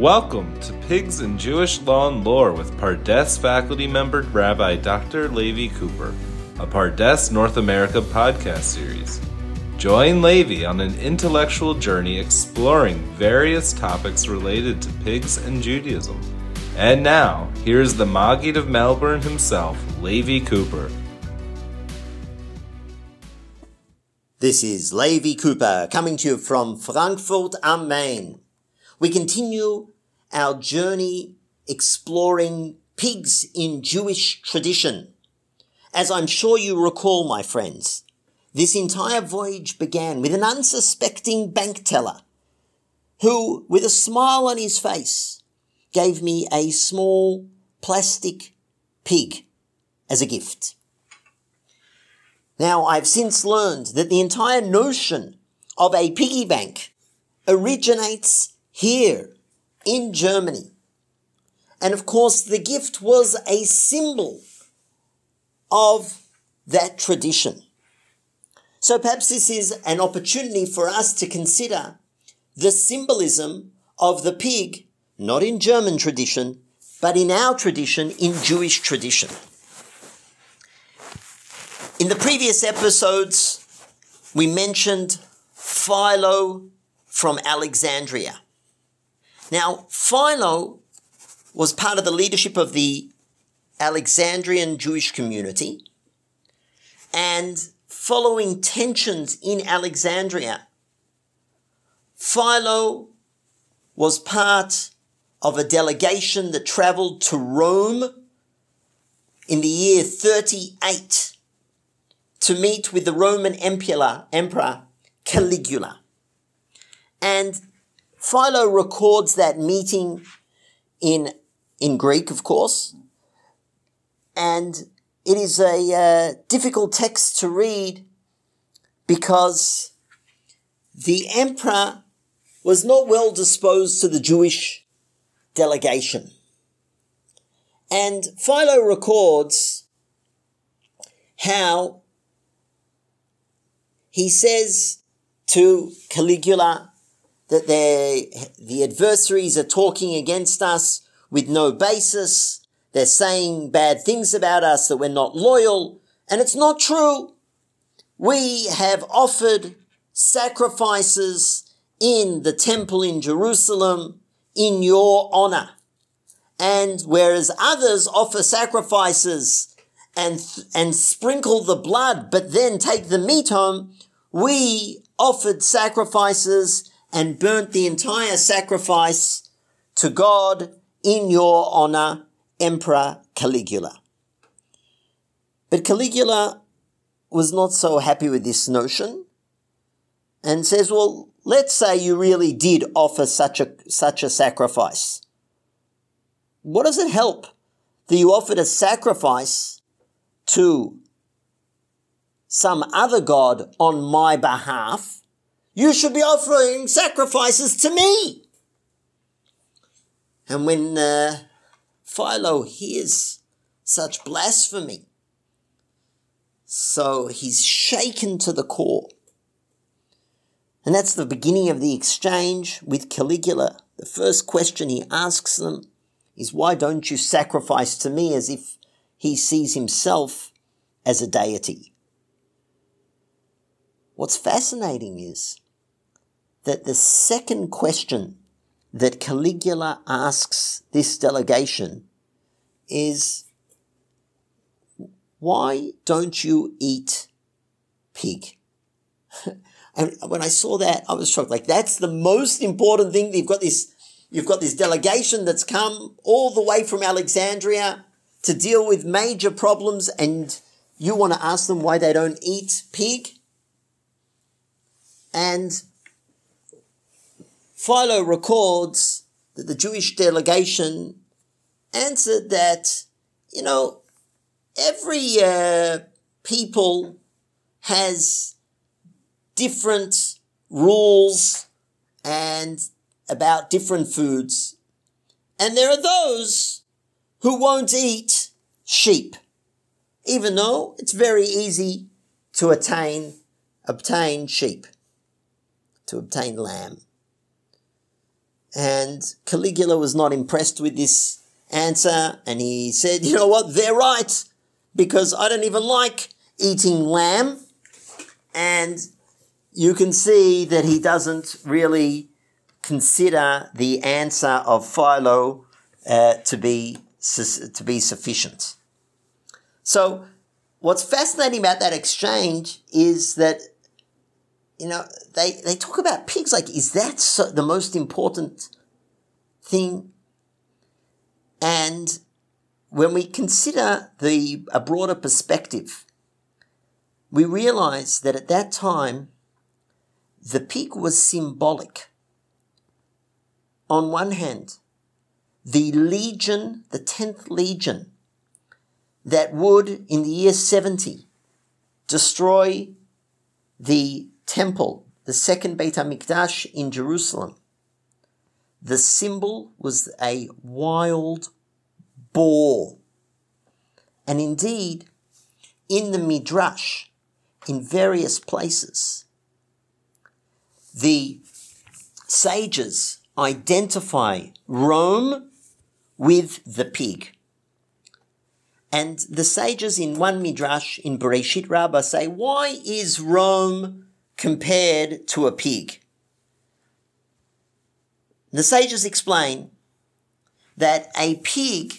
Welcome to Pigs in Jewish Law and Lore with Pardes faculty member Rabbi Dr. Levi Cooper, a Pardes North America podcast series. Join Levi on an intellectual journey exploring various topics related to pigs and Judaism. And now, here's the Maggid of Melbourne himself, Levi Cooper. This is Levi Cooper coming to you from Frankfurt am Main. We continue our journey exploring pigs in Jewish tradition. As I'm sure you recall, my friends, this entire voyage began with an unsuspecting bank teller who, with a smile on his face, gave me a small plastic pig as a gift. Now, I've since learned that the entire notion of a piggy bank originates here in Germany. And of course, the gift was a symbol of that tradition. So perhaps this is an opportunity for us to consider the symbolism of the pig, not in German tradition, but in our tradition, in Jewish tradition. In the previous episodes, we mentioned Philo from Alexandria. Now, Philo was part of the leadership of the Alexandrian Jewish community, and following tensions in Alexandria, Philo was part of a delegation that traveled to Rome in the year 38 to meet with the Roman emperor, emperor Caligula. And Philo records that meeting in, in Greek, of course, and it is a uh, difficult text to read because the emperor was not well disposed to the Jewish delegation. And Philo records how he says to Caligula, that they the adversaries are talking against us with no basis. They're saying bad things about us, that we're not loyal. And it's not true. We have offered sacrifices in the temple in Jerusalem in your honor. And whereas others offer sacrifices and, and sprinkle the blood, but then take the meat home, we offered sacrifices and burnt the entire sacrifice to God in your honor, Emperor Caligula. But Caligula was not so happy with this notion and says, well, let's say you really did offer such a, such a sacrifice. What does it help that you offered a sacrifice to some other God on my behalf you should be offering sacrifices to me. And when uh, Philo hears such blasphemy, so he's shaken to the core. And that's the beginning of the exchange with Caligula. The first question he asks them is, Why don't you sacrifice to me as if he sees himself as a deity? What's fascinating is that the second question that Caligula asks this delegation is why don't you eat pig? and when I saw that, I was shocked. Like that's the most important thing. You've got this, you've got this delegation that's come all the way from Alexandria to deal with major problems, and you want to ask them why they don't eat pig? And Philo records that the Jewish delegation answered that, you know, every uh, people has different rules and about different foods. And there are those who won't eat sheep, even though it's very easy to attain, obtain sheep, to obtain lamb. And Caligula was not impressed with this answer, and he said, You know what? They're right, because I don't even like eating lamb. And you can see that he doesn't really consider the answer of Philo uh, to be to be sufficient. So, what's fascinating about that exchange is that you know they they talk about pigs like is that so, the most important thing? And when we consider the a broader perspective, we realize that at that time the pig was symbolic. On one hand, the legion, the 10th legion, that would, in the year 70, destroy the temple, the second Beit HaMikdash in Jerusalem. The symbol was a wild boar. And indeed, in the Midrash, in various places, the sages identify Rome with the pig. And the sages in one midrash in Bereshit Rabbah say, why is Rome compared to a pig? The sages explain that a pig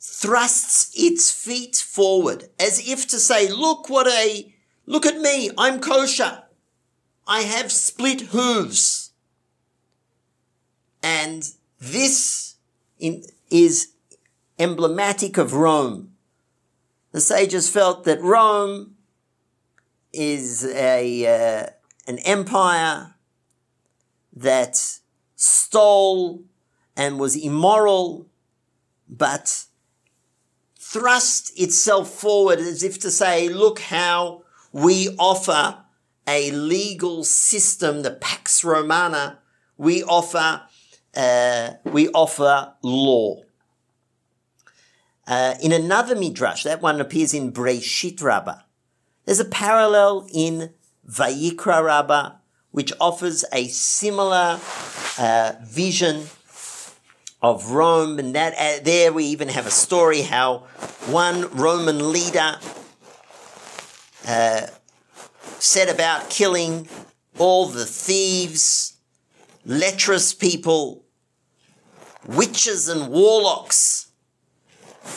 thrusts its feet forward as if to say, look what a, look at me, I'm kosher. I have split hooves. And this in, is emblematic of Rome. The sages felt that Rome is a, uh, an empire that stole and was immoral, but thrust itself forward as if to say, look how we offer a legal system, the Pax Romana, we offer, uh, we offer law. Uh, in another midrash, that one appears in Breshit Rabbah. There's a parallel in Vayikra Rabbah, which offers a similar uh, vision of Rome, and that uh, there we even have a story how one Roman leader uh, set about killing all the thieves, lecherous people, witches and warlocks,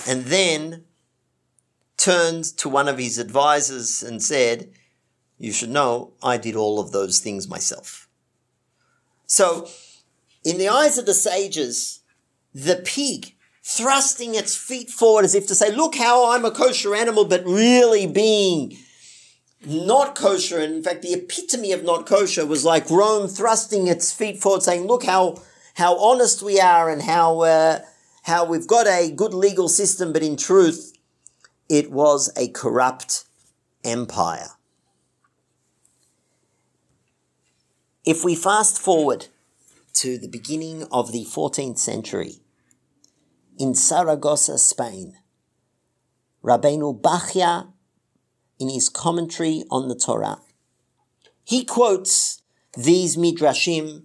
and then turned to one of his advisors and said, You should know I did all of those things myself. So, in the eyes of the sages, the pig thrusting its feet forward as if to say, Look how I'm a kosher animal, but really being not kosher, and in fact, the epitome of not kosher was like Rome thrusting its feet forward, saying, "Look how how honest we are, and how uh, how we've got a good legal system." But in truth, it was a corrupt empire. If we fast forward to the beginning of the 14th century, in Saragossa, Spain, Rabbeinu Bachya in his commentary on the Torah. He quotes these midrashim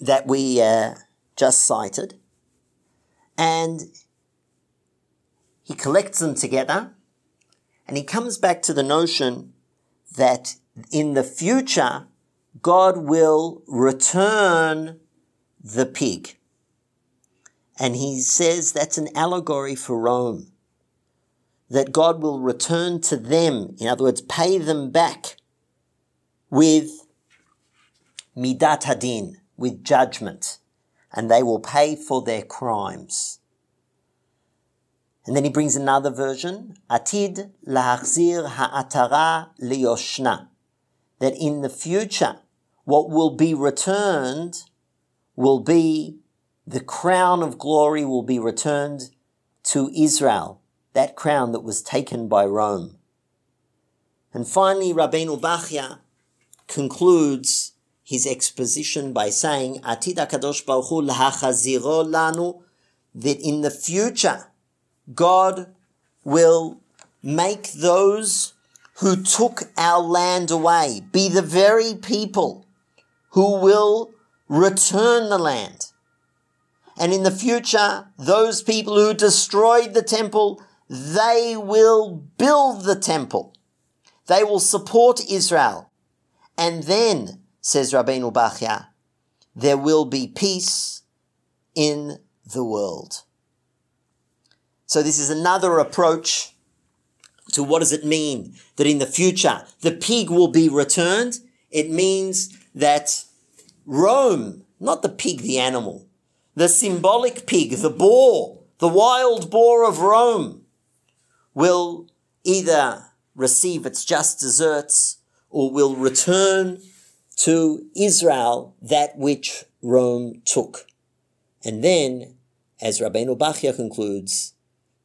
that we uh, just cited, and he collects them together, and he comes back to the notion that in the future, God will return the pig. And he says that's an allegory for Rome that God will return to them, in other words, pay them back with midat hadin, with judgment, and they will pay for their crimes. And then he brings another version, atid lahachzir ha'atara liyoshna, that in the future, what will be returned will be the crown of glory will be returned to Israel that crown that was taken by Rome. And finally, Rabbeinu Bachya concludes his exposition by saying, Atid HaKadosh Baruch Hu lanu, that in the future, God will make those who took our land away be the very people who will return the land. And in the future, those people who destroyed the temple, they will build the temple. They will support Israel. And then, says Rabbeinu Bachya, there will be peace in the world. So this is another approach to what does it mean that in the future the pig will be returned? It means that Rome, not the pig, the animal, the symbolic pig, the boar, the wild boar of Rome, will either receive its just deserts or will return to Israel that which Rome took. And then, as Rabbeinu Bachya concludes,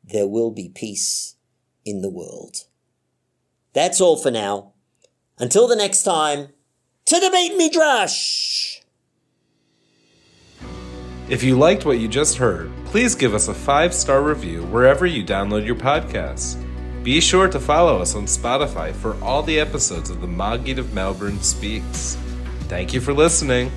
there will be peace in the world. That's all for now. Until the next time, to the Beit Midrash! If you liked what you just heard, please give us a five star review wherever you download your podcasts. Be sure to follow us on Spotify for all the episodes of the Maggid of Melbourne Speaks. Thank you for listening.